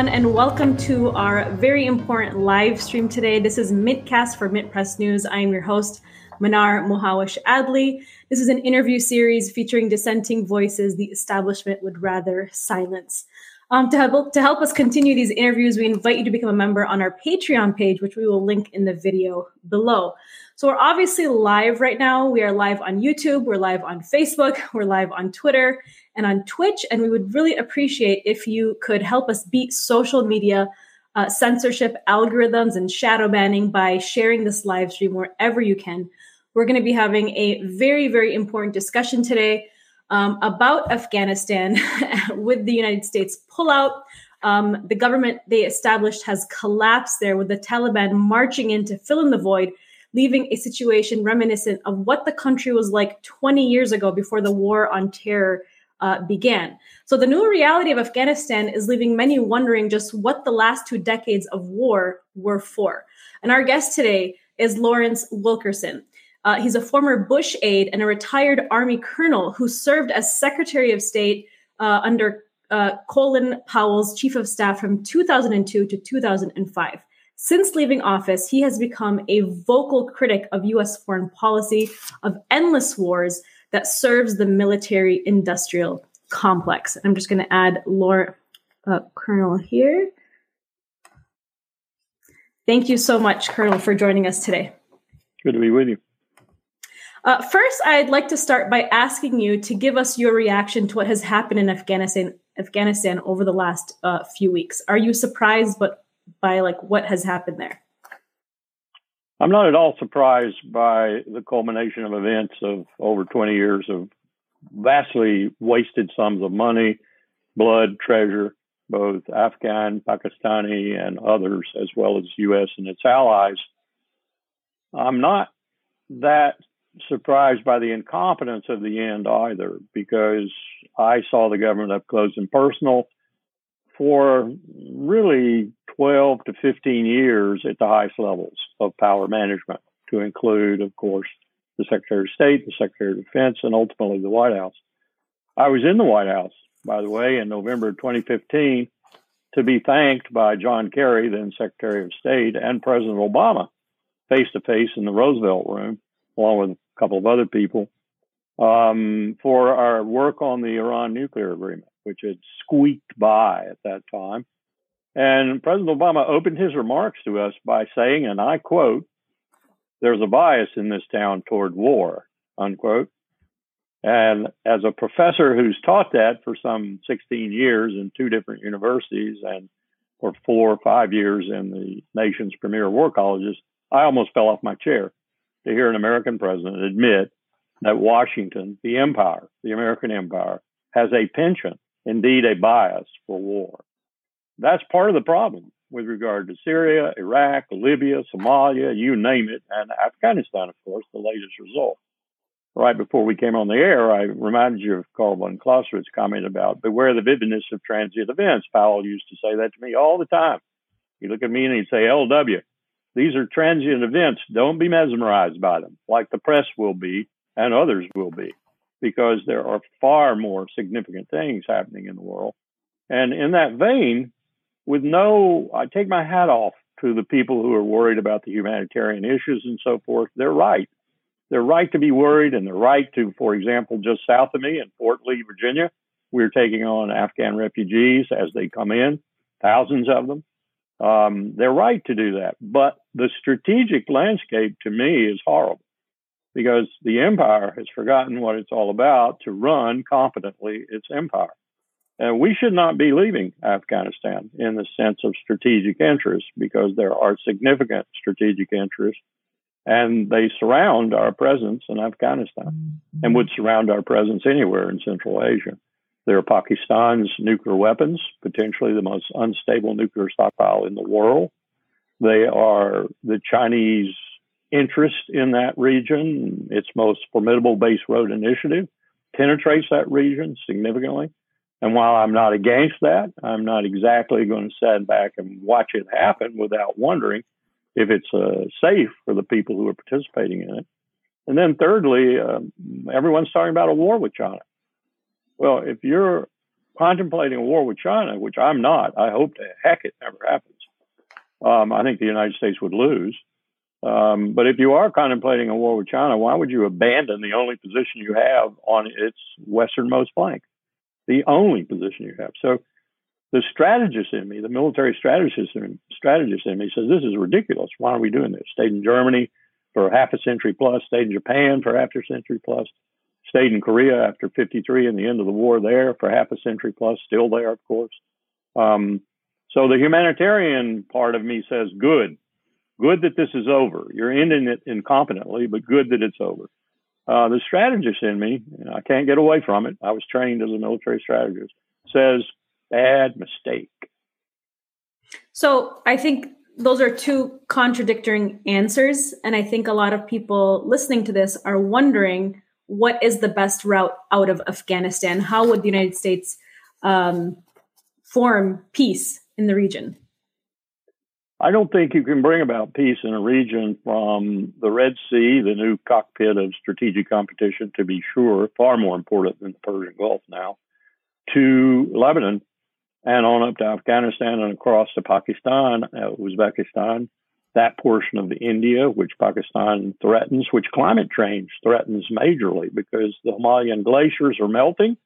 everyone, and welcome to our very important live stream today. This is Mintcast for Mint Press News. I am your host, Mnar Muhawesh Adley. This is an interview series featuring dissenting voices the establishment would rather silence. Um, to, help, to help us continue these interviews, we invite you to become a member on our Patreon page, which we will link in the video below. So we're obviously live right now. We are live on YouTube, we're live on Facebook, we're live on Twitter and on Twitch. And we would really appreciate if you could help us beat social media uh, censorship algorithms and shadow banning by sharing this live stream wherever you can. We're going to be having a very, very important discussion today um, about Afghanistan with the United States pullout. Um, the government they established has collapsed there with the Taliban marching in to fill in the void leaving a situation reminiscent of what the country was like 20 years ago before the war on terror uh, began. So the new reality of Afghanistan is leaving many wondering just what the last two decades of war were for. And our guest today is Lawrence Wilkerson. Uh, he's a former Bush aide and a retired Army colonel who served as Secretary of State uh, under uh, Colin Powell's Chief of Staff from 2002 to 2005. Since leaving office, he has become a vocal critic of US foreign policy, of endless wars that serves the military industrial complex. I'm just going to add Laura uh, Colonel here. Thank you so much, Colonel, for joining us today. Good to be with you. Uh, first, I'd like to start by asking you to give us your reaction to what has happened in Afghanistan, Afghanistan over the last uh, few weeks. Are you surprised, but by like what has happened there? I'm not at all surprised by the culmination of events of over 20 years of vastly wasted sums of money, blood, treasure, both Afghan, Pakistani, and others, as well as U.S. and its allies. I'm not that surprised by the incompetence of the end either, because I saw the government up close and personal for really 12 to 15 years at the highest levels of power management, to include, of course, the Secretary of State, the Secretary of Defense, and ultimately the White House. I was in the White House, by the way, in November 2015 to be thanked by John Kerry, then Secretary of State, and President Obama face to face in the Roosevelt room, along with a couple of other people, um, for our work on the Iran nuclear agreement which had squeaked by at that time. And President Obama opened his remarks to us by saying, and I quote, there's a bias in this town toward war, unquote. And as a professor who's taught that for some 16 years in two different universities and for four or five years in the nation's premier war colleges, I almost fell off my chair to hear an American president admit that Washington, the empire, the American empire, has a penchant indeed a bias for war. That's part of the problem with regard to Syria, Iraq, Libya, Somalia, you name it, and Afghanistan, of course, the latest result. Right before we came on the air, I reminded you of Carl von Clausewitz's comment about beware the vividness of transient events. Powell used to say that to me all the time. He'd look at me and he'd say, LW, these are transient events. Don't be mesmerized by them, like the press will be and others will be because there are far more significant things happening in the world. And in that vein, with no, I take my hat off to the people who are worried about the humanitarian issues and so forth. They're right. They're right to be worried, and they're right to, for example, just south of me in Fort Lee, Virginia, we're taking on Afghan refugees as they come in, thousands of them. Um, they're right to do that. But the strategic landscape to me is horrible because the empire has forgotten what it's all about to run competently its empire. And we should not be leaving Afghanistan in the sense of strategic interest because there are significant strategic interests and they surround our presence in Afghanistan and would surround our presence anywhere in Central Asia. There are Pakistan's nuclear weapons, potentially the most unstable nuclear stockpile in the world. They are the Chinese interest in that region, its most formidable Belt Road initiative, penetrates that region significantly. And while I'm not against that, I'm not exactly going to sit back and watch it happen without wondering if it's uh, safe for the people who are participating in it. And then, thirdly, um, everyone's talking about a war with China. Well, if you're contemplating a war with China, which I'm not, I hope to heck it never happens. Um, I think the United States would lose. Um, but if you are contemplating a war with China, why would you abandon the only position you have on its westernmost flank? The only position you have. So the strategist in me, the military strategist in, strategist in me says, this is ridiculous. Why are we doing this? Stayed in Germany for half a century plus, stayed in Japan for half a century plus, stayed in Korea after 53 and the end of the war there for half a century plus, still there, of course. Um, so the humanitarian part of me says, good, good that this is over. You're ending it incompetently, but good that it's over. Uh, the strategist in me, I can't get away from it. I was trained as a military strategist, says, bad mistake. So I think those are two contradicting answers. And I think a lot of people listening to this are wondering what is the best route out of Afghanistan? How would the United States um, form peace in the region? I don't think you can bring about peace in a region from the Red Sea, the new cockpit of strategic competition, to be sure, far more important than the Persian Gulf now, to Lebanon, and on up to Afghanistan and across to Pakistan, uh, Uzbekistan, that portion of India, which Pakistan threatens, which climate change threatens majorly because the Himalayan glaciers are melting.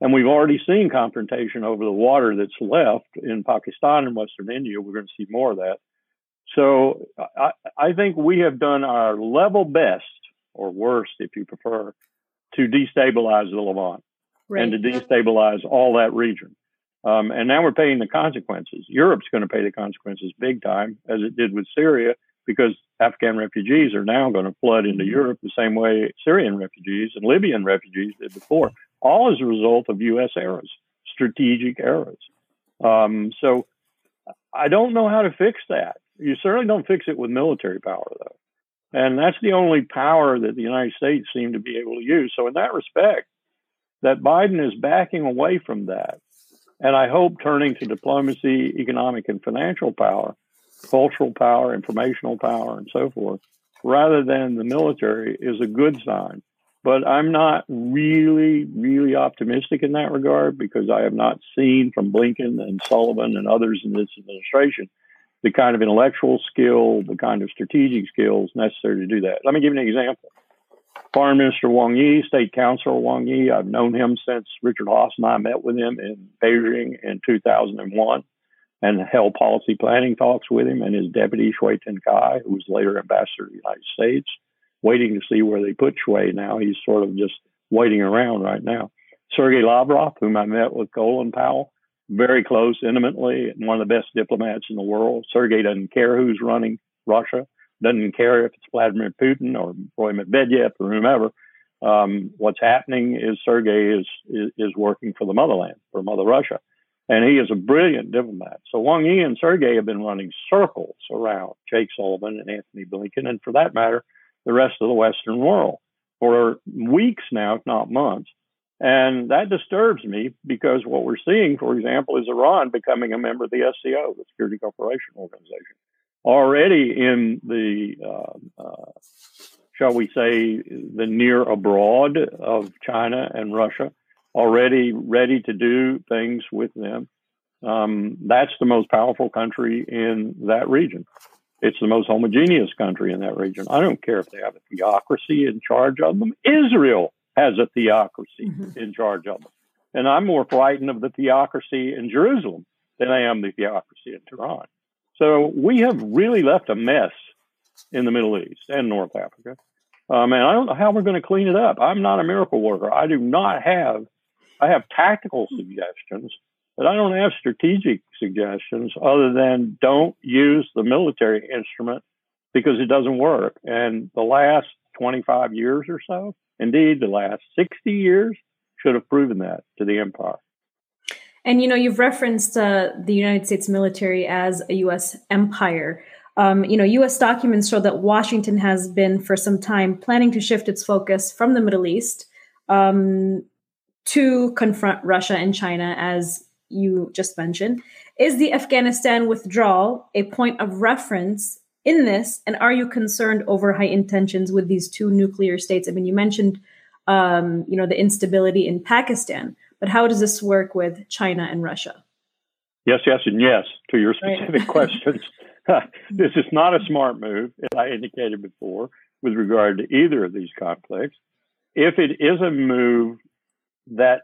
And we've already seen confrontation over the water that's left in Pakistan and Western India. We're going to see more of that. So I, I think we have done our level best, or worst, if you prefer, to destabilize the Levant right. and to destabilize all that region. Um, and now we're paying the consequences. Europe's going to pay the consequences big time, as it did with Syria, because Afghan refugees are now going to flood into mm-hmm. Europe the same way Syrian refugees and Libyan refugees did before, all as a result of U.S. errors, strategic errors. Um, so I don't know how to fix that. You certainly don't fix it with military power, though. And that's the only power that the United States seem to be able to use. So, in that respect, that Biden is backing away from that and I hope turning to diplomacy, economic and financial power, cultural power, informational power, and so forth, rather than the military is a good sign. But I'm not really, really optimistic in that regard because I have not seen from Blinken and Sullivan and others in this administration the kind of intellectual skill, the kind of strategic skills necessary to do that. Let me give you an example. Foreign Minister Wang Yi, State Councilor Wang Yi, I've known him since Richard Haass and I met with him in Beijing in 2001 and held policy planning talks with him and his deputy Cui Tiankai, who was later ambassador to the United States, waiting to see where they put Cui now. He's sort of just waiting around right now. Sergei Lavrov, whom I met with Colin Powell, very close, intimately, and one of the best diplomats in the world. Sergei doesn't care who's running Russia doesn't care if it's Vladimir Putin or Roy Medvedev or whomever. Um, what's happening is Sergei is, is, is working for the motherland, for Mother Russia, and he is a brilliant diplomat. So Wang Yi and Sergei have been running circles around Jake Sullivan and Antony Blinken, and for that matter, the rest of the Western world for weeks now, if not months. And that disturbs me because what we're seeing, for example, is Iran becoming a member of the SCO, the Security Cooperation Organization already in the, uh, uh, shall we say, the near abroad of China and Russia, already ready to do things with them. Um, that's the most powerful country in that region. It's the most homogeneous country in that region. I don't care if they have a theocracy in charge of them. Israel has a theocracy mm-hmm. in charge of them. And I'm more frightened of the theocracy in Jerusalem than I am the theocracy in Tehran. So we have really left a mess in the Middle East and North Africa. Um, and I don't know how we're going to clean it up. I'm not a miracle worker. I do not have, I have tactical suggestions, but I don't have strategic suggestions other than don't use the military instrument because it doesn't work. And the last 25 years or so, indeed, the last 60 years should have proven that to the empire. And you know, you've referenced uh, the United States military as a U.S. empire. Um, you know, U.S. documents show that Washington has been for some time planning to shift its focus from the Middle East um, to confront Russia and China, as you just mentioned. Is the Afghanistan withdrawal a point of reference in this? And are you concerned over high intentions with these two nuclear states? I mean, you mentioned, um, you know, the instability in Pakistan. but how does this work with China and Russia? Yes, yes, and yes to your specific right. questions. this is not a smart move, as I indicated before, with regard to either of these conflicts. If it is a move that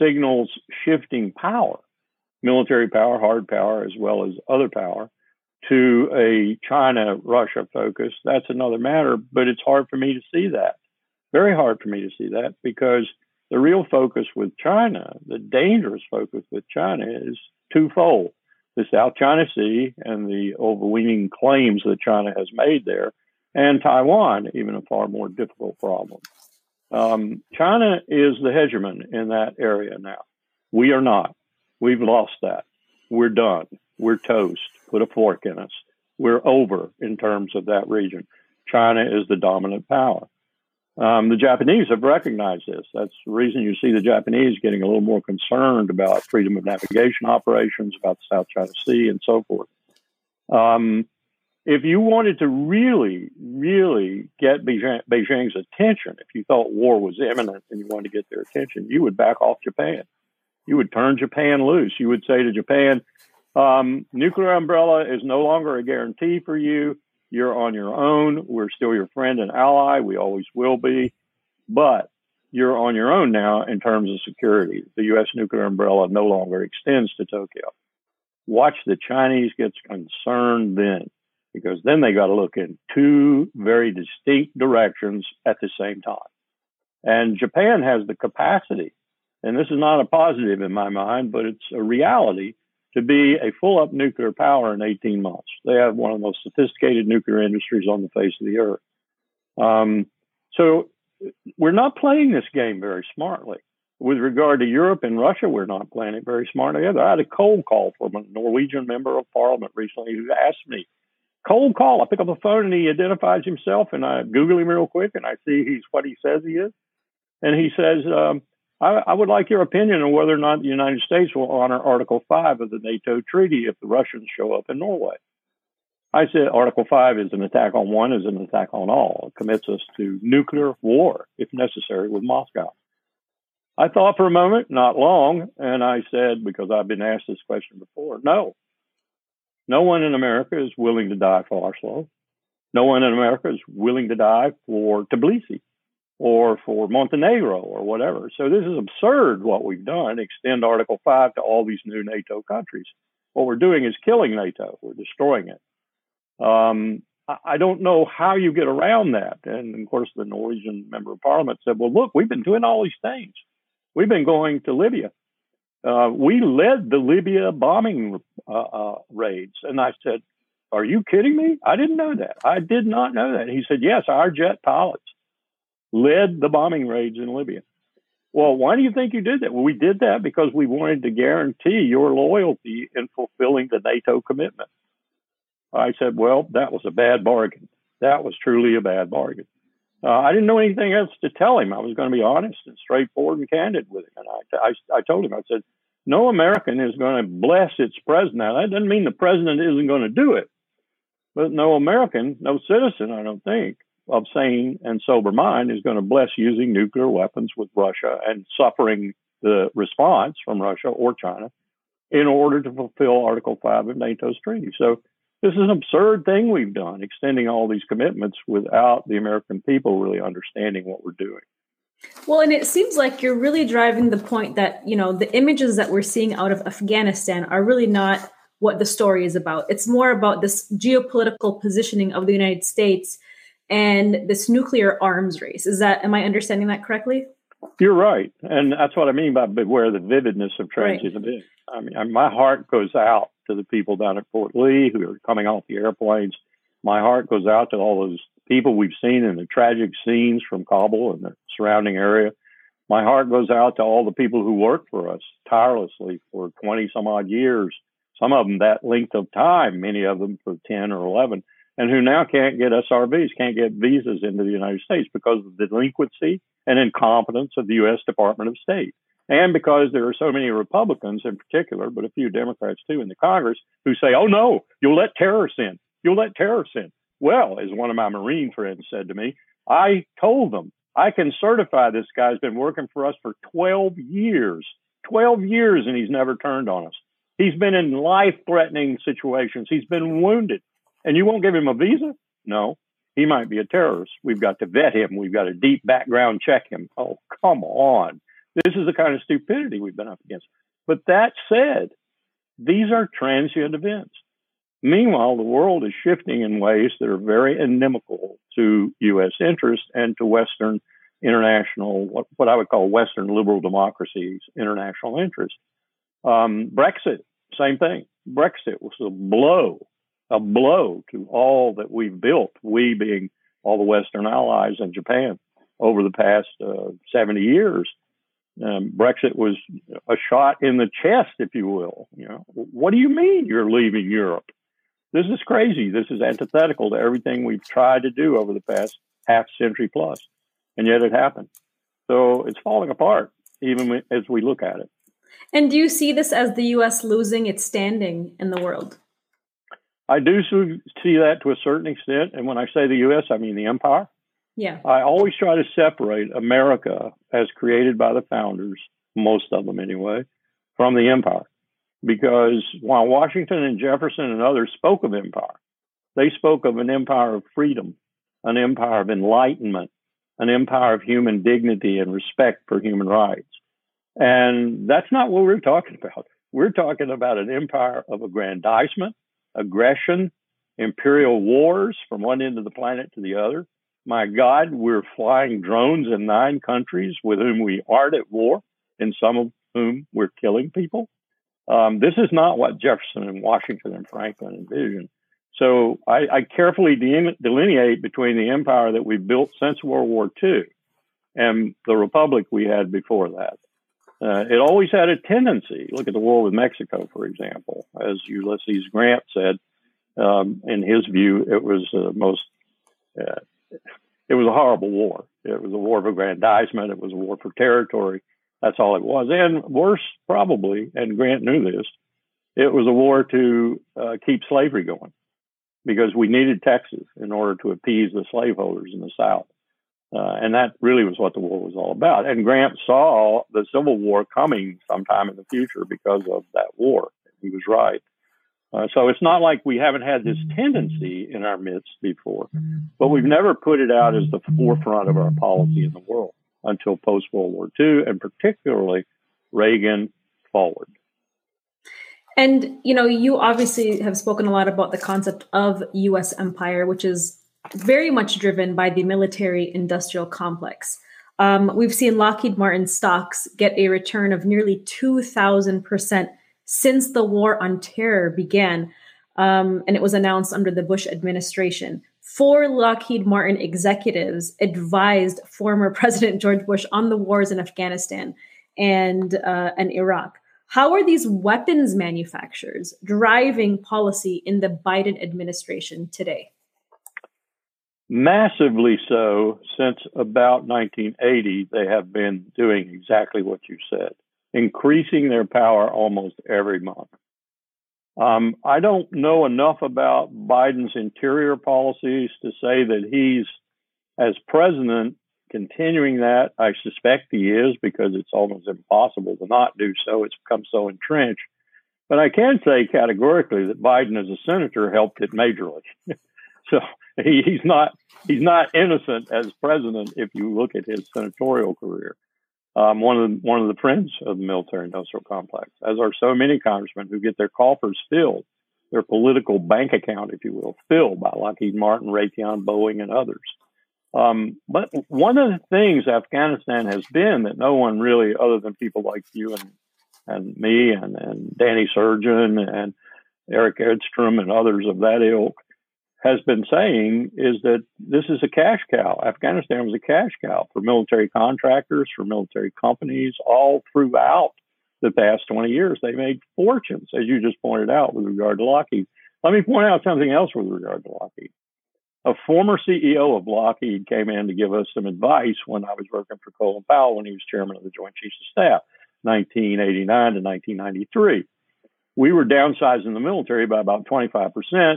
signals shifting power, military power, hard power, as well as other power, to a China Russia focus, that's another matter. But it's hard for me to see that. Very hard for me to see that because the real focus with China, the dangerous focus with China, is twofold the South China Sea and the overweening claims that China has made there, and Taiwan, even a far more difficult problem. Um, China is the hegemon in that area now. We are not. We've lost that. We're done. We're toast. Put a fork in us. We're over in terms of that region. China is the dominant power. Um, the Japanese have recognized this. That's the reason you see the Japanese getting a little more concerned about freedom of navigation operations, about the South China Sea, and so forth. Um, if you wanted to really, really get Beijing, Beijing's attention, if you thought war was imminent and you wanted to get their attention, you would back off Japan. You would turn Japan loose. You would say to Japan, um, nuclear umbrella is no longer a guarantee for you. You're on your own. We're still your friend and ally. We always will be. But you're on your own now in terms of security. The U.S. nuclear umbrella no longer extends to Tokyo. Watch the Chinese get concerned then, because then they got to look in two very distinct directions at the same time. And Japan has the capacity, and this is not a positive in my mind, but it's a reality to be a full up nuclear power in 18 months. They have one of the most sophisticated nuclear industries on the face of the earth. Um, so we're not playing this game very smartly. With regard to Europe and Russia, we're not playing it very smartly either. I had a cold call from a Norwegian member of parliament recently who asked me, cold call. I pick up the phone and he identifies himself and I Google him real quick and I see he's what he says he is. And he says, um, I, I, would like your opinion on whether or not the United States will honor Article 5 of the NATO treaty if the Russians show up in Norway. I said Article 5 is an attack on one, is an attack on all. It commits us to nuclear war, if necessary, with Moscow. I thought for a moment, not long, and I said, because I've been asked this question before, no. No one in America is willing to die for Oslo. No one in America is willing to die for Tbilisi or for Montenegro or whatever. So this is absurd what we've done, extend Article 5 to all these new NATO countries. What we're doing is killing NATO, we're destroying it. Um, I don't know how you get around that. And of course, the Norwegian member of parliament said, well, look, we've been doing all these things. We've been going to Libya. Uh, we led the Libya bombing uh, uh, raids. And I said, are you kidding me? I didn't know that. I did not know that. He said, yes, our jet pilots led the bombing raids in Libya. Well, why do you think you did that? Well, we did that because we wanted to guarantee your loyalty in fulfilling the NATO commitment. I said, well, that was a bad bargain. That was truly a bad bargain. Uh, I didn't know anything else to tell him. I was going to be honest and straightforward and candid with him. And I, I, I told him, I said, no American is going to bless its president. Now, that doesn't mean the president isn't going to do it, but no American, no citizen, I don't think, of sane and sober mind is going to bless using nuclear weapons with Russia and suffering the response from Russia or China in order to fulfill Article 5 of NATO's treaty. So this is an absurd thing we've done, extending all these commitments without the American people really understanding what we're doing. Well, and it seems like you're really driving the point that, you know, the images that we're seeing out of Afghanistan are really not what the story is about. It's more about this geopolitical positioning of the United States and this nuclear arms race. Is that am I understanding that correctly? You're right, and that's what I mean by beware the vividness of transient right. events. I mean, my heart goes out to the people down at Fort Lee who are coming off the airplanes. My heart goes out to all those people we've seen in the tragic scenes from Kabul and the surrounding area. My heart goes out to all the people who worked for us tirelessly for 20 some odd years, some of them that length of time, many of them for 10 or 11 and who now can't get SIVs, can't get visas into the United States because of the delinquency and incompetence of the U.S. Department of State. And because there are so many Republicans in particular, but a few Democrats too in the Congress who say, oh no, you'll let terrorists in. You'll let terrorists in. Well, as one of my Marine friends said to me, I told them I can certify this guy's been working for us for 12 years. 12 years and he's never turned on us. He's been in life threatening situations. He's been wounded. And you won't give him a visa? No. He might be a terrorist. We've got to vet him. We've got to deep background check him. Oh, come on. This is the kind of stupidity we've been up against. But that said, these are transient events. Meanwhile, the world is shifting in ways that are very inimical to U.S. interests and to Western international, what, what I would call Western liberal democracies' international interests. Um, Brexit, same thing. Brexit was a blow, a blow to all that we've built, we being all the Western allies and Japan over the past uh, 70 years. Um, Brexit was a shot in the chest, if you will. You know, what do you mean you're leaving Europe? This is crazy. This is antithetical to everything we've tried to do over the past half century plus, and yet it happened. So it's falling apart, even as we look at it. And do you see this as the U.S. losing its standing in the world? I do see that to a certain extent. And when I say the U.S., I mean the empire. Yeah. I always try to separate America as created by the founders, most of them anyway, from the empire. Because while Washington and Jefferson and others spoke of empire, they spoke of an empire of freedom, an empire of enlightenment, an empire of human dignity and respect for human rights. And that's not what we're talking about. We're talking about an empire of aggrandizement, aggression, imperial wars from one end of the planet to the other. My God, we're flying drones in nine countries with whom we aren't at war, and some of whom we're killing people. Um, this is not what Jefferson and Washington and Franklin envisioned. So I, I carefully de- delineate between the empire that we built since World War II and the republic we had before that. Uh, it always had a tendency. Look at the war with Mexico, for example. As Ulysses Grant said, um, in his view, it was the most. Uh, it was a horrible war. It was a war of aggrandizement. It was a war for territory. That's all it was. And worse, probably, and Grant knew this, it was a war to uh, keep slavery going because we needed Texas in order to appease the slaveholders in the South. Uh, and that really was what the war was all about. And Grant saw the Civil War coming sometime in the future because of that war. He was right. Uh, so it's not like we haven't had this tendency in our midst before, but we've never put it out as the forefront of our policy in the world until post World War II, and particularly Reagan forward. And you know, you obviously have spoken a lot about the concept of U.S. empire, which is very much driven by the military industrial complex. Um, we've seen Lockheed Martin stocks get a return of nearly 2,000% since the war on terror began. Um, and it was announced under the Bush administration. Four Lockheed Martin executives advised former President George Bush on the wars in Afghanistan and, uh, and Iraq. How are these weapons manufacturers driving policy in the Biden administration today? Massively so since about 1980 they have been doing exactly what you said increasing their power almost every month. Um, i don't know enough about biden's interior policies to say that he's as president continuing that. I suspect he is because it's almost impossible to not do so. It's become so entrenched. But i can say categorically that biden as a senator helped it majorly so he, he's not he's not innocent as president if you look at his senatorial career. Um, one of the, one of the friends of the military industrial complex, as are so many congressmen who get their coffers filled, their political bank account, if you will, filled by Lockheed Martin, Raytheon, Boeing, and others. Um, but one of the things Afghanistan has been that no one really, other than people like you and and me and, and Danny Sjursen and Erik Edstrom and others of that ilk, has been saying is that this is a cash cow. Afghanistan was a cash cow for military contractors, for military companies, all throughout the past 20 years. They made fortunes, as you just pointed out, with regard to Lockheed. Let me point out something else with regard to Lockheed. A former CEO of Lockheed came in to give us some advice when I was working for Colin Powell when he was chairman of the Joint Chiefs of Staff, 1989 to 1993 we were downsizing the military by about 25%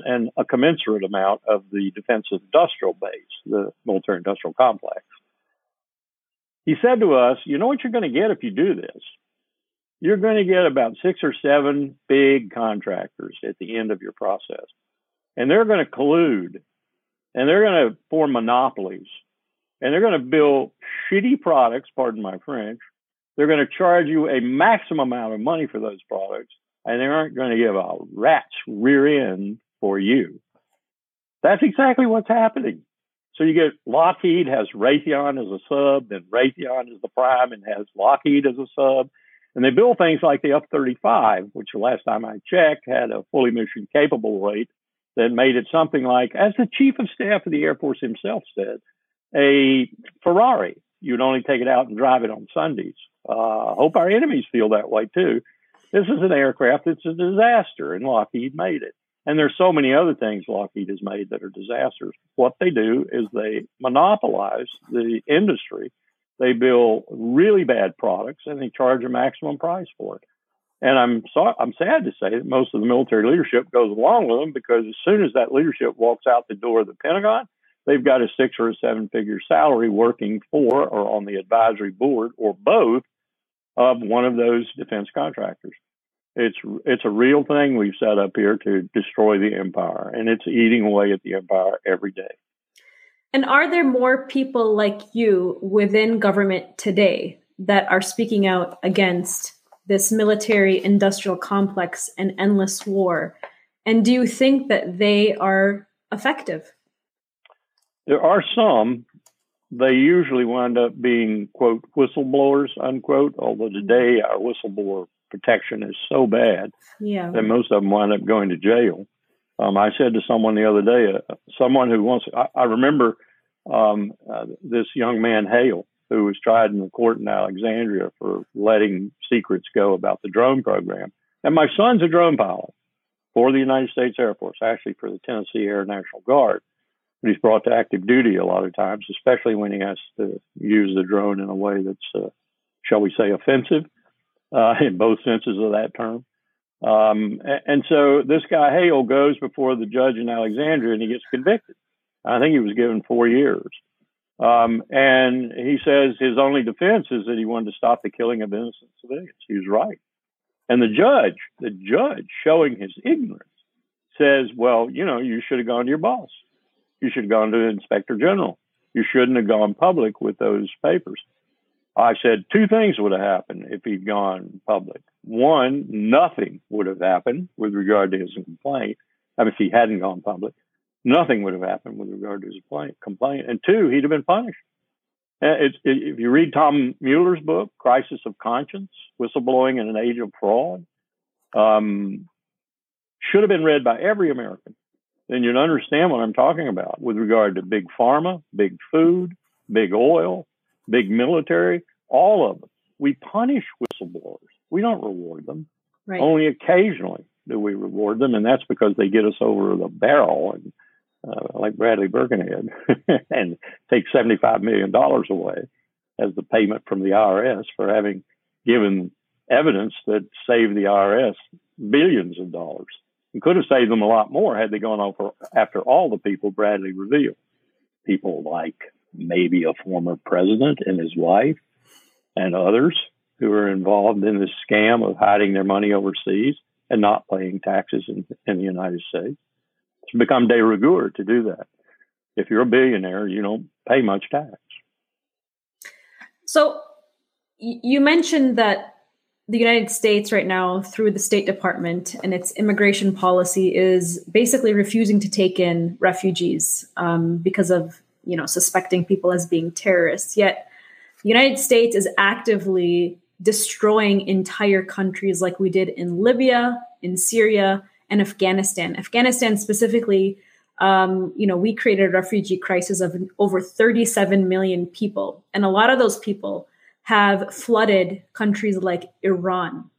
and a commensurate amount of the defense industrial base, the military industrial complex. He said to us, You know what you're going to get if you do this? you're going to get about six or seven big contractors at the end of your process. And they're going to collude and they're going to form monopolies and they're going to build shitty products, pardon my French. They're going to charge you a maximum amount of money for those products and they aren't going to give a rat's rear end for you. That's exactly what's happening. So you get Lockheed has Raytheon as a sub, then Raytheon is the prime and has Lockheed as a sub. And they build things like the F 35, which the last time I checked had a fully mission capable rate that made it something like, as the chief of staff of the Air Force himself said, a Ferrari. You'd only take it out and drive it on Sundays. Uh, hope our enemies feel that way too. This is an aircraft that's a disaster, and Lockheed made it. And there's so many other things Lockheed has made that are disasters. What they do is they monopolize the industry. They build really bad products and they charge a maximum price for it. And I'm so, I'm sad to say that most of the military leadership goes along with them because as soon as that leadership walks out the door of the Pentagon, they've got a six or a seven figure salary working for or on the advisory board or both of one of those defense contractors. It's it's a real thing we've set up here to destroy the empire, and it's eating away at the empire every day. And are there more people like you within government today that are speaking out against this military industrial complex and endless war? And do you think that they are effective? There are some. They usually wind up being, quote, whistleblowers, unquote, although today our whistleblower protection is so bad yeah. that most of them wind up going to jail. Um, I said to someone the other day, uh, someone who wants, I, I remember um, uh, this young man, Hale, who was tried in the court in Alexandria for letting secrets go about the drone program. And my son's a drone pilot for the United States Air Force, actually for the Tennessee Air National Guard. But he's brought to active duty a lot of times, especially when he has to use the drone in a way that's, uh, shall we say, offensive uh, in both senses of that term. Um, and so this guy Hale goes before the judge in Alexandria and he gets convicted. I think he was given four years. Um, and he says his only defense is that he wanted to stop the killing of innocent civilians. He was right. And the judge, the judge, showing his ignorance, says, well, you know, you should have gone to your boss. You should have gone to the inspector general. You shouldn't have gone public with those papers. I said two things would have happened if he'd gone public. One, nothing would have happened with regard to his complaint. I mean, if he hadn't gone public, nothing would have happened with regard to his complaint. And two, he'd have been punished. Uh, if you read Tom Mueller's book, Crisis of Conscience, Whistleblowing in an Age of Fraud, um, should have been read by every American. Then you'd understand what I'm talking about with regard to big pharma, big food, big oil, big military, all of them. We punish whistleblowers. We don't reward them. Right. Only occasionally do we reward them, and that's because they get us over the barrel and uh, like Bradley Birkenfeld and take $75 million away as the payment from the IRS for having given evidence that saved the IRS billions of dollars. Could have saved them a lot more had they gone over after all the people Bradley revealed. People like maybe a former president and his wife and others who are involved in this scam of hiding their money overseas and not paying taxes in, in the United States. It's become de rigueur to do that. If you're a billionaire, you don't pay much tax. So you mentioned that the United States right now, through the State Department and its immigration policy, is basically refusing to take in refugees um, because of you know suspecting people as being terrorists. Yet the United States is actively destroying entire countries, like we did in Libya, in Syria, and Afghanistan. Afghanistan specifically, um, you know, we created a refugee crisis of over 37 million people, and a lot of those people have flooded countries like Iran.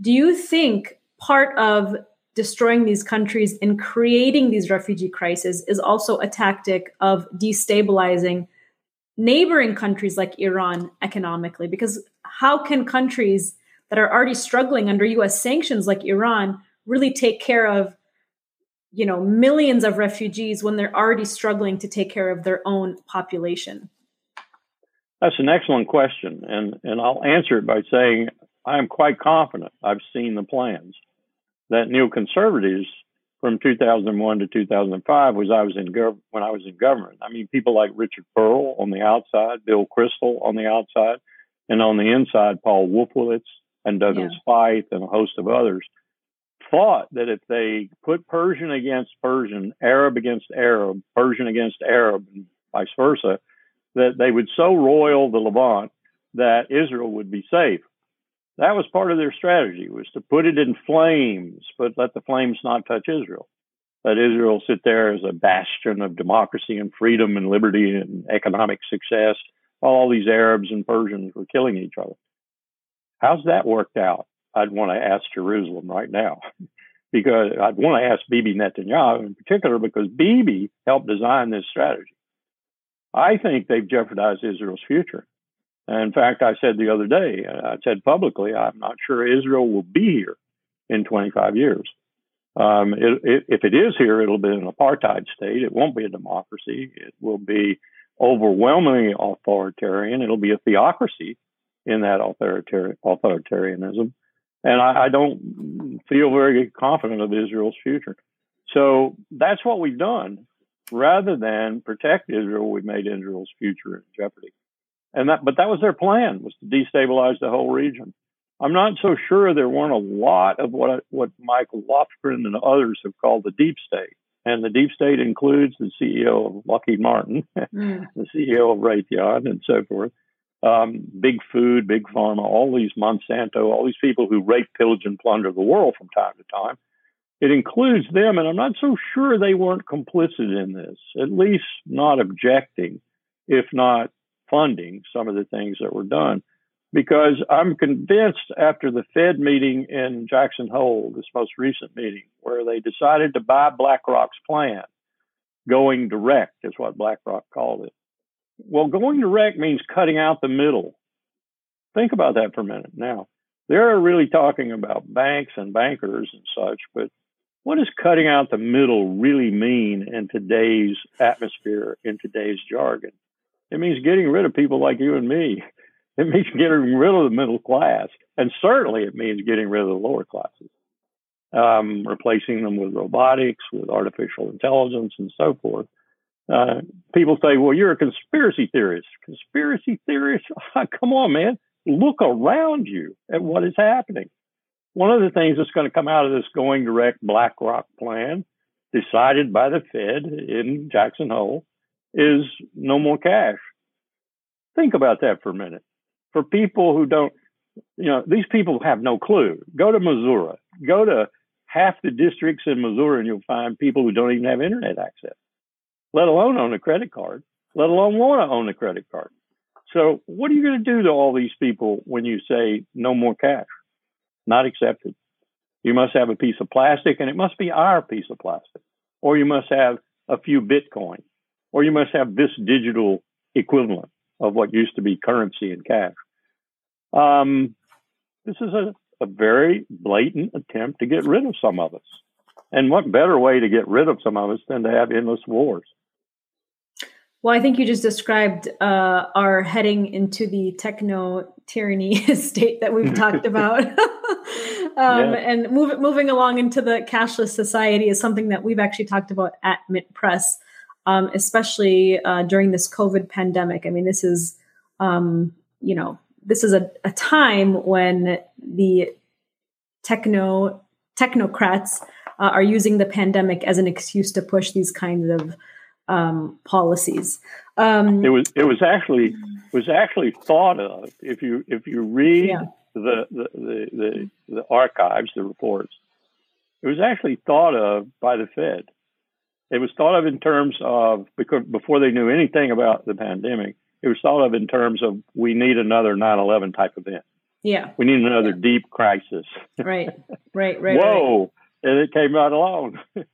Do you think part of destroying these countries and creating these refugee crises is also a tactic of destabilizing neighboring countries like Iran economically? Because how can countries that are already struggling under US sanctions like Iran really take care of you know millions of refugees when they're already struggling to take care of their own population that's an excellent question and and i'll answer it by saying I am quite confident. I've seen the plans that neoconservatives from 2001 to 2005 was I was in gov- when I was in government. I mean, people like Richard Perle on the outside, Bill Kristol on the outside, and on the inside, Paul Wolfowitz and Douglas yeah. Feith and a host of others thought that if they put Persian against Persian, Arab against Arab, Persian against Arab, and vice versa, that they would so roil the Levant that Israel would be safe. That was part of their strategy was to put it in flames, but let the flames not touch Israel. Let Israel sit there as a bastion of democracy and freedom and liberty and economic success while all these Arabs and Persians were killing each other. How's that worked out? I'd want to ask Jerusalem right now because I'd want to ask Bibi Netanyahu in particular because Bibi helped design this strategy. I think they've jeopardized Israel's future. In fact, I said the other day, I said publicly, I'm not sure Israel will be here in 25 years. Um, it, it, if it is here, it'll be an apartheid state. It won't be a democracy. It will be overwhelmingly authoritarian. It'll be a theocracy in that authoritarian, authoritarianism. And I, I don't feel very confident of Israel's future. So that's what we've done. Rather than protect Israel, we made Israel's future in jeopardy. And that, but that was their plan was to destabilize the whole region. I'm not so sure there weren't a lot of what what Michael Lofgren and others have called the deep state. And the deep state includes the CEO of Lockheed Martin, mm. the CEO of Raytheon, and so forth. Um, big food, big pharma, all these Monsanto, all these people who rape, pillage, and plunder the world from time to time. It includes them, and I'm not so sure they weren't complicit in this, at least not objecting, if not funding some of the things that were done. Because I'm convinced after the Fed meeting in Jackson Hole, this most recent meeting, where they decided to buy BlackRock's plan, going direct is what BlackRock called it. Well, going direct means cutting out the middle. Think about that for a minute. Now, they're really talking about banks and bankers and such, but what does cutting out the middle really mean in today's atmosphere, in today's jargon? It means getting rid of people like you and me. It means getting rid of the middle class. And certainly it means getting rid of the lower classes, um, replacing them with robotics, with artificial intelligence, and so forth. Uh, people say, well, you're a conspiracy theorist. Conspiracy theorist? Come on, man. Look around you at what is happening. One of the things that's going to come out of this going direct BlackRock plan, decided by the Fed in Jackson Hole, is no more cash. Think about that for a minute. For people who don't, you know, these people have no clue. Go to Missouri. Go to half the districts in Missouri and you'll find people who don't even have internet access, let alone own a credit card, let alone want to own a credit card. So what are you going to do to all these people when you say no more cash? Not accepted. You must have a piece of plastic and it must be our piece of plastic. Or you must have a few Bitcoin or you must have this digital equivalent of what used to be currency and cash. Um, this is a, a very blatant attempt to get rid of some of us. And what better way to get rid of some of us than to have endless wars? Well, I think you just described uh, our heading into the techno tyranny state that we've talked about. um, yeah. And move, moving along into the cashless society is something that we've actually talked about at Mint Press um, especially uh, during this COVID pandemic. I mean, this is, um, you know, this is a, a time when the techno technocrats uh, are using the pandemic as an excuse to push these kinds of um, policies. Um, it was it was actually was actually thought of if you if you read yeah. The, the, the the archives, the reports. It was actually thought of by the Fed it was thought of in terms of because before they knew anything about the pandemic, it was thought of in terms of we need another 9/11 type event. Yeah, we need another yeah. deep crisis. Right, right, right. Whoa, right. and it came right along.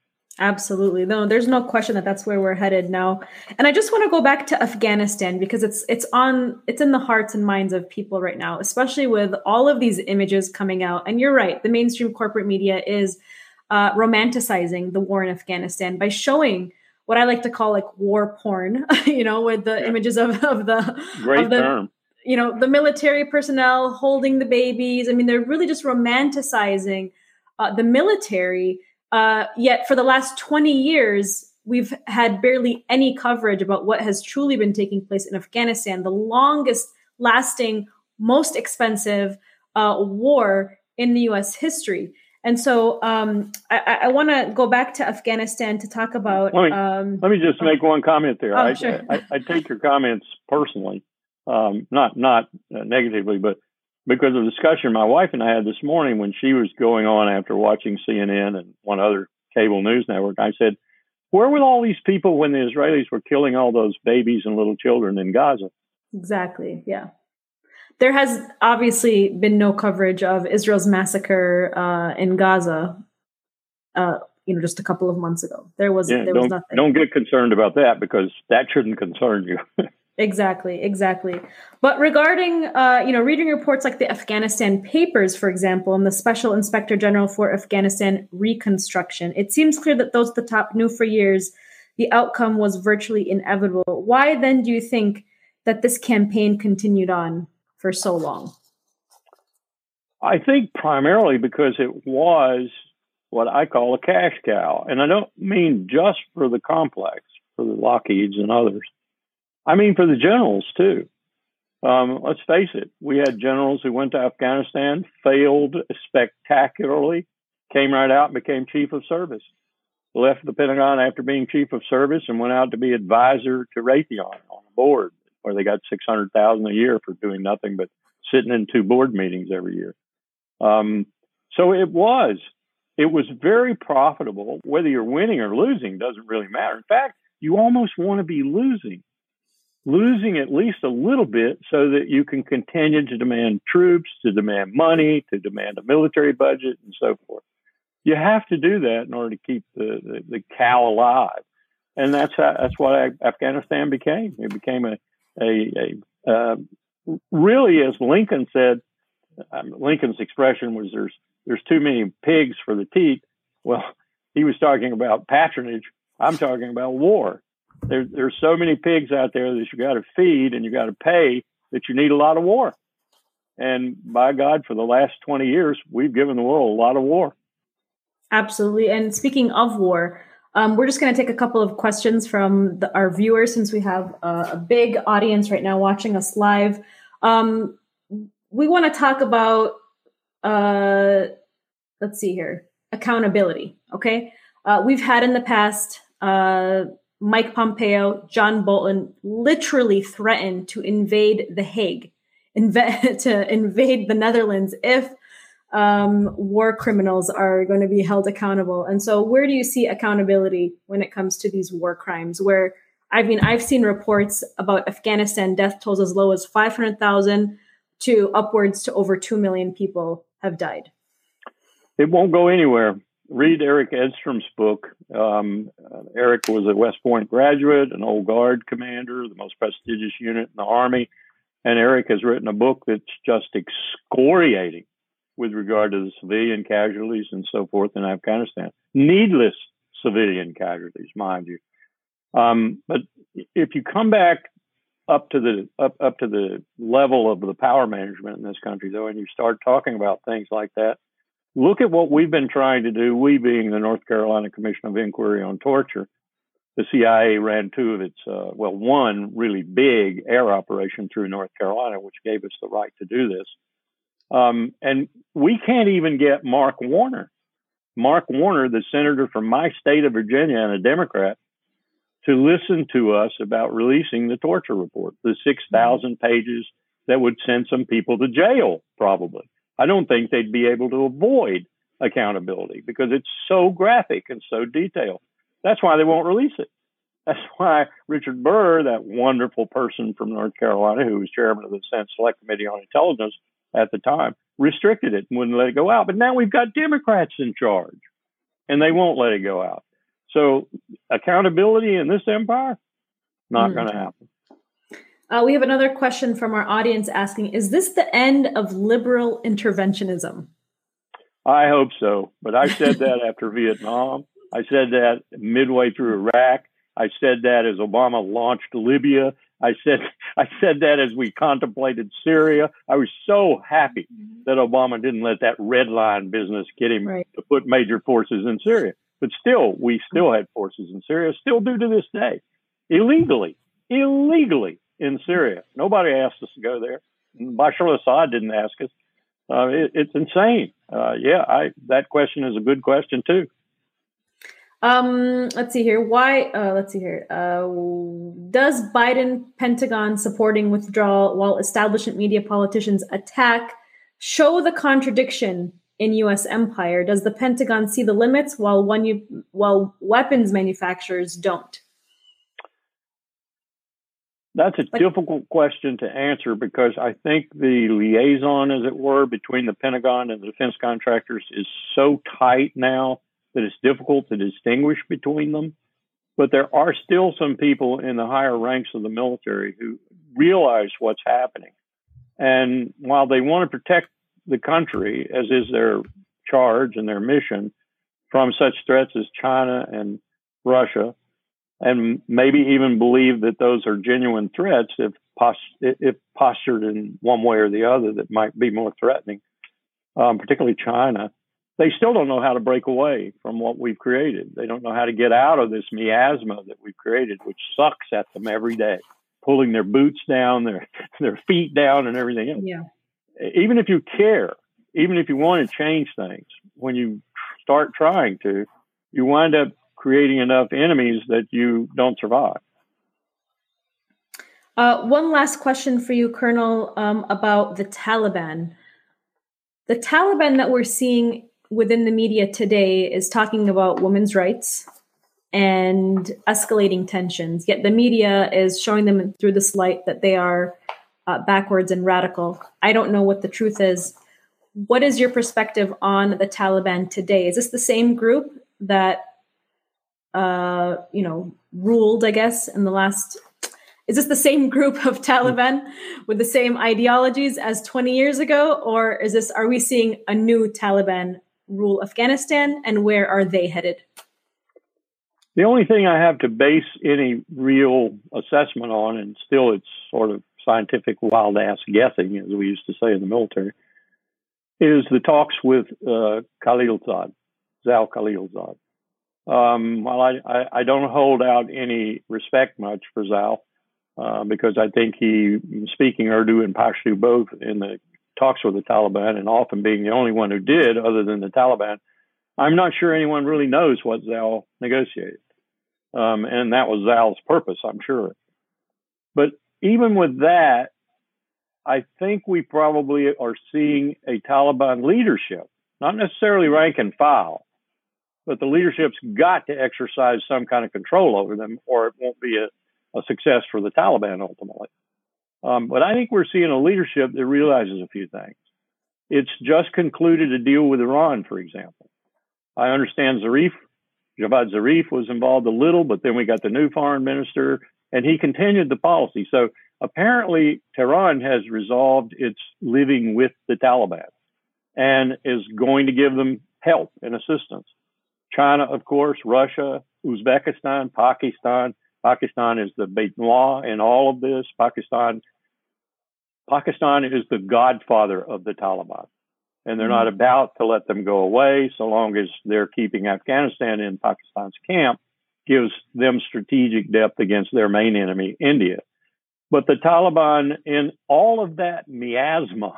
Absolutely. No, there's no question that that's where we're headed now. And I just want to go back to Afghanistan because it's it's on it's in the hearts and minds of people right now, especially with all of these images coming out. And you're right, the mainstream corporate media is uh, romanticizing the war in Afghanistan by showing what I like to call like war porn, you know, with the yeah. images of, of the great of the, term. you know, the military personnel holding the babies. I mean, they're really just romanticizing uh, the military. Uh, yet for the last 20 years, we've had barely any coverage about what has truly been taking place in Afghanistan, the longest lasting, most expensive uh, war in the US history. And so um, I, I want to go back to Afghanistan to talk about. Let me, um, let me just make one comment there. Oh, I, sure. I, I, take your comments personally, um, not not uh, negatively, but because of the discussion my wife and I had this morning when she was going on after watching CNN and one other cable news network. I said, "Where were all these people when the Israelis were killing all those babies and little children in Gaza?" Exactly. Yeah there has obviously been no coverage of Israel's massacre uh, in Gaza. Uh, you know, just a couple of months ago, there was yeah, there was nothing. Don't get concerned about that because that shouldn't concern you. exactly, exactly. But regarding, uh, you know, reading reports like the Afghanistan Papers, for example, and the Special Inspector General for Afghanistan Reconstruction, it seems clear that those at the top knew for years the outcome was virtually inevitable. Why then do you think that this campaign continued on? for so long? I think primarily because it was what I call a cash cow. And I don't mean just for the complex, for the Lockheeds and others. I mean for the generals too. Um, let's face it, we had generals who went to Afghanistan, failed spectacularly, came right out and became chief of service. Left the Pentagon after being chief of service and went out to be advisor to Raytheon on the board where they got 600,000 a year for doing nothing but sitting in two board meetings every year. Um, so it was, it was very profitable. Whether you're winning or losing doesn't really matter. In fact, you almost want to be losing, losing at least a little bit so that you can continue to demand troops, to demand money, to demand a military budget, and so forth. You have to do that in order to keep the, the, the cow alive. And that's how, that's what Afghanistan became. It became a, a, a uh, really, as Lincoln said, um, Lincoln's expression was "there's there's too many pigs for the teat." Well, he was talking about patronage. I'm talking about war. There, there's so many pigs out there that you got to feed and you got to pay that you need a lot of war. And by God, for the last 20 years, we've given the world a lot of war. Absolutely. And speaking of war, um, we're just going to take a couple of questions from the, our viewers since we have a big audience right now watching us live. Um, we want to talk about, uh, let's see here, accountability. Okay. Uh, we've had in the past uh, Mike Pompeo, John Bolton literally threatened to invade The Hague, inv- to invade the Netherlands if um, war criminals are going to be held accountable. And so, where do you see accountability when it comes to these war crimes? Where I mean, I've seen reports about Afghanistan death tolls as low as 500,000 to upwards to over 2 million people have died. It won't go anywhere. Read Erik Edstrom's book. Um, Erik was a West Point graduate, an old guard commander, the most prestigious unit in the Army. And Erik has written a book that's just excoriating with regard to the civilian casualties and so forth in Afghanistan. Needless civilian casualties, mind you. Um, but if you come back up to the up, up to the level of the power management in this country, though, and you start talking about things like that, look at what we've been trying to do. We being the North Carolina Commission of Inquiry on Torture, the CIA ran two of its uh, well, one really big air operation through North Carolina, which gave us the right to do this. Um, and we can't even get Mark Warner, Mark Warner, the senator from my state of Virginia and a Democrat, to listen to us about releasing the torture report, the 6,000 pages that would send some people to jail, probably. I don't think they'd be able to avoid accountability because it's so graphic and so detailed. That's why they won't release it. That's why Richard Burr, that wonderful person from North Carolina who was chairman of the Senate Select Committee on Intelligence, at the time restricted it and wouldn't let it go out. But now we've got Democrats in charge and they won't let it go out. So accountability in this empire, not mm. going to happen. Uh, we have another question from our audience asking Is this the end of liberal interventionism? I hope so. But I said that after Vietnam. I said that midway through Iraq. I said that as Obama launched Libya. I said I said that as we contemplated Syria. I was so happy mm-hmm. that Obama didn't let that red line business get him right. to put major forces in Syria. But still, we still had forces in Syria, still do to this day, illegally, illegally in Syria. Nobody asked us to go there. Bashar al-Assad didn't ask us. Uh, it, it's insane. Uh, yeah, I, that question is a good question too. Um, let's see here. Why? Uh, let's see here. Uh, does Biden Pentagon supporting withdrawal while establishment media politicians attack show the contradiction in U.S. empire? Does the Pentagon see the limits while one you, while weapons manufacturers don't? That's a like, difficult question to answer because I think the liaison, as it were, between the Pentagon and the defense contractors is so tight now that it's difficult to distinguish between them. But there are still some people in the higher ranks of the military who realize what's happening. And while they want to protect the country, as is their charge and their mission, from such threats as China and Russia, and maybe even believe that those are genuine threats if, pos- if postured in one way or the other that might be more threatening, um, particularly China. They still don't know how to break away from what we've created. They don't know how to get out of this miasma that we've created, which sucks at them every day, pulling their boots down, their their feet down, and everything else. Yeah. Even if you care, even if you want to change things, when you start trying to, you wind up creating enough enemies that you don't survive. Uh, one last question for you, Colonel, um, about the Taliban. The Taliban that we're seeing within the media today is talking about women's rights and escalating tensions, yet the media is showing them through this light that they are uh, backwards and radical. I don't know what the truth is. What is your perspective on the Taliban today? Is this the same group that uh, you know, ruled, I guess, in the last. Is this the same group of Taliban with the same ideologies as 20 years ago, or is this? Are we seeing a new Taliban rule Afghanistan, and where are they headed? The only thing I have to base any real assessment on, and still it's sort of scientific wild ass guessing, as we used to say in the military, is the talks with uh, Khalilzad, Zal Khalilzad. Um, well, I, I, I, don't hold out any respect much for Zal uh, because I think he, speaking Urdu and Pashto both in the talks with the Taliban, and often being the only one who did, other than the Taliban, I'm not sure anyone really knows what Zal negotiated. Um, and that was Zal's purpose, I'm sure. But even with that, I think we probably are seeing a Taliban leadership, not necessarily rank and file, but the leadership's got to exercise some kind of control over them, or it won't be a, a success for the Taliban ultimately. Um, but I think we're seeing a leadership that realizes a few things. It's just concluded a deal with Iran, for example. I understand Zarif, Javad Zarif was involved a little, but then we got the new foreign minister, and he continued the policy. So apparently, Tehran has resolved its living with the Taliban and is going to give them help and assistance. China, of course, Russia, Uzbekistan, Pakistan. Pakistan is the law in all of this. Pakistan, Pakistan is the godfather of the Taliban, and they're mm-hmm. not about to let them go away so long as they're keeping Afghanistan in Pakistan's camp. Gives them strategic depth against their main enemy, India. But the Taliban, in all of that miasma,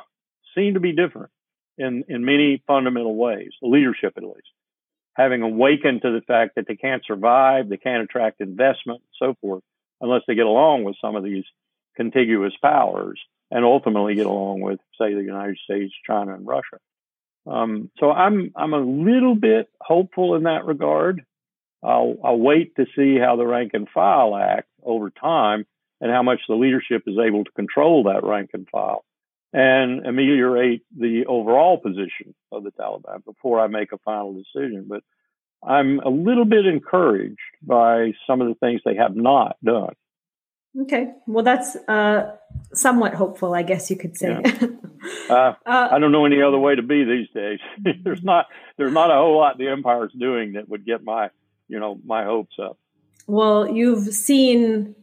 seem to be different in, in many fundamental ways, the leadership at least having awakened to the fact that they can't survive, they can't attract investment, and so forth, unless they get along with some of these contiguous powers and ultimately get along with, say, the United States, China, and Russia. Um, so I'm I'm a little bit hopeful in that regard. I'll, I'll wait to see how the rank and file act over time and how much the leadership is able to control that rank and file and ameliorate the overall position of the Taliban before I make a final decision. But I'm a little bit encouraged by some of the things they have not done. Okay, well, that's uh, somewhat hopeful, I guess you could say. Yeah. Uh, uh, I don't know any other way to be these days. there's not there's not a whole lot the empire's doing that would get my you know my hopes up. well, you've seen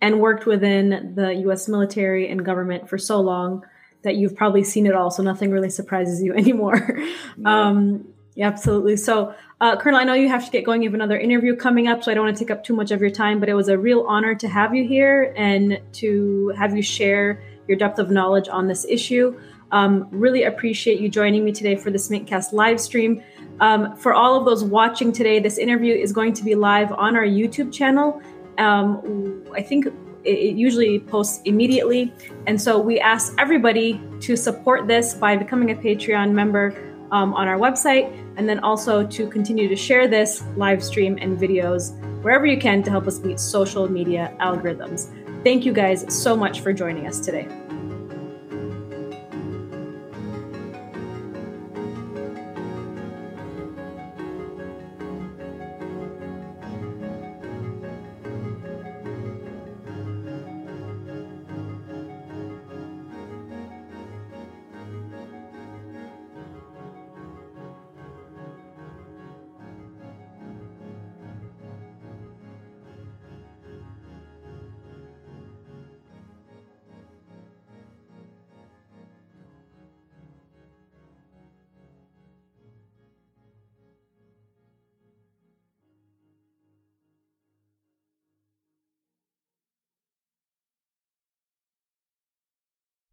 and worked within the US military and government for so long that you've probably seen it all. So nothing really surprises you anymore. Yeah. Um, yeah, absolutely. So, uh, Colonel, I know you have to get going. You have another interview coming up, so I don't want to take up too much of your time, but it was a real honor to have you here and to have you share your depth of knowledge on this issue. Um, really appreciate you joining me today for this Mintcast live stream. Um, for all of those watching today, this interview is going to be live on our YouTube channel. Um, I think it usually posts immediately. And so we ask everybody to support this by becoming a Patreon member um, on our website, and then also to continue to share this live stream and videos wherever you can to help us beat social media algorithms. Thank you guys so much for joining us today.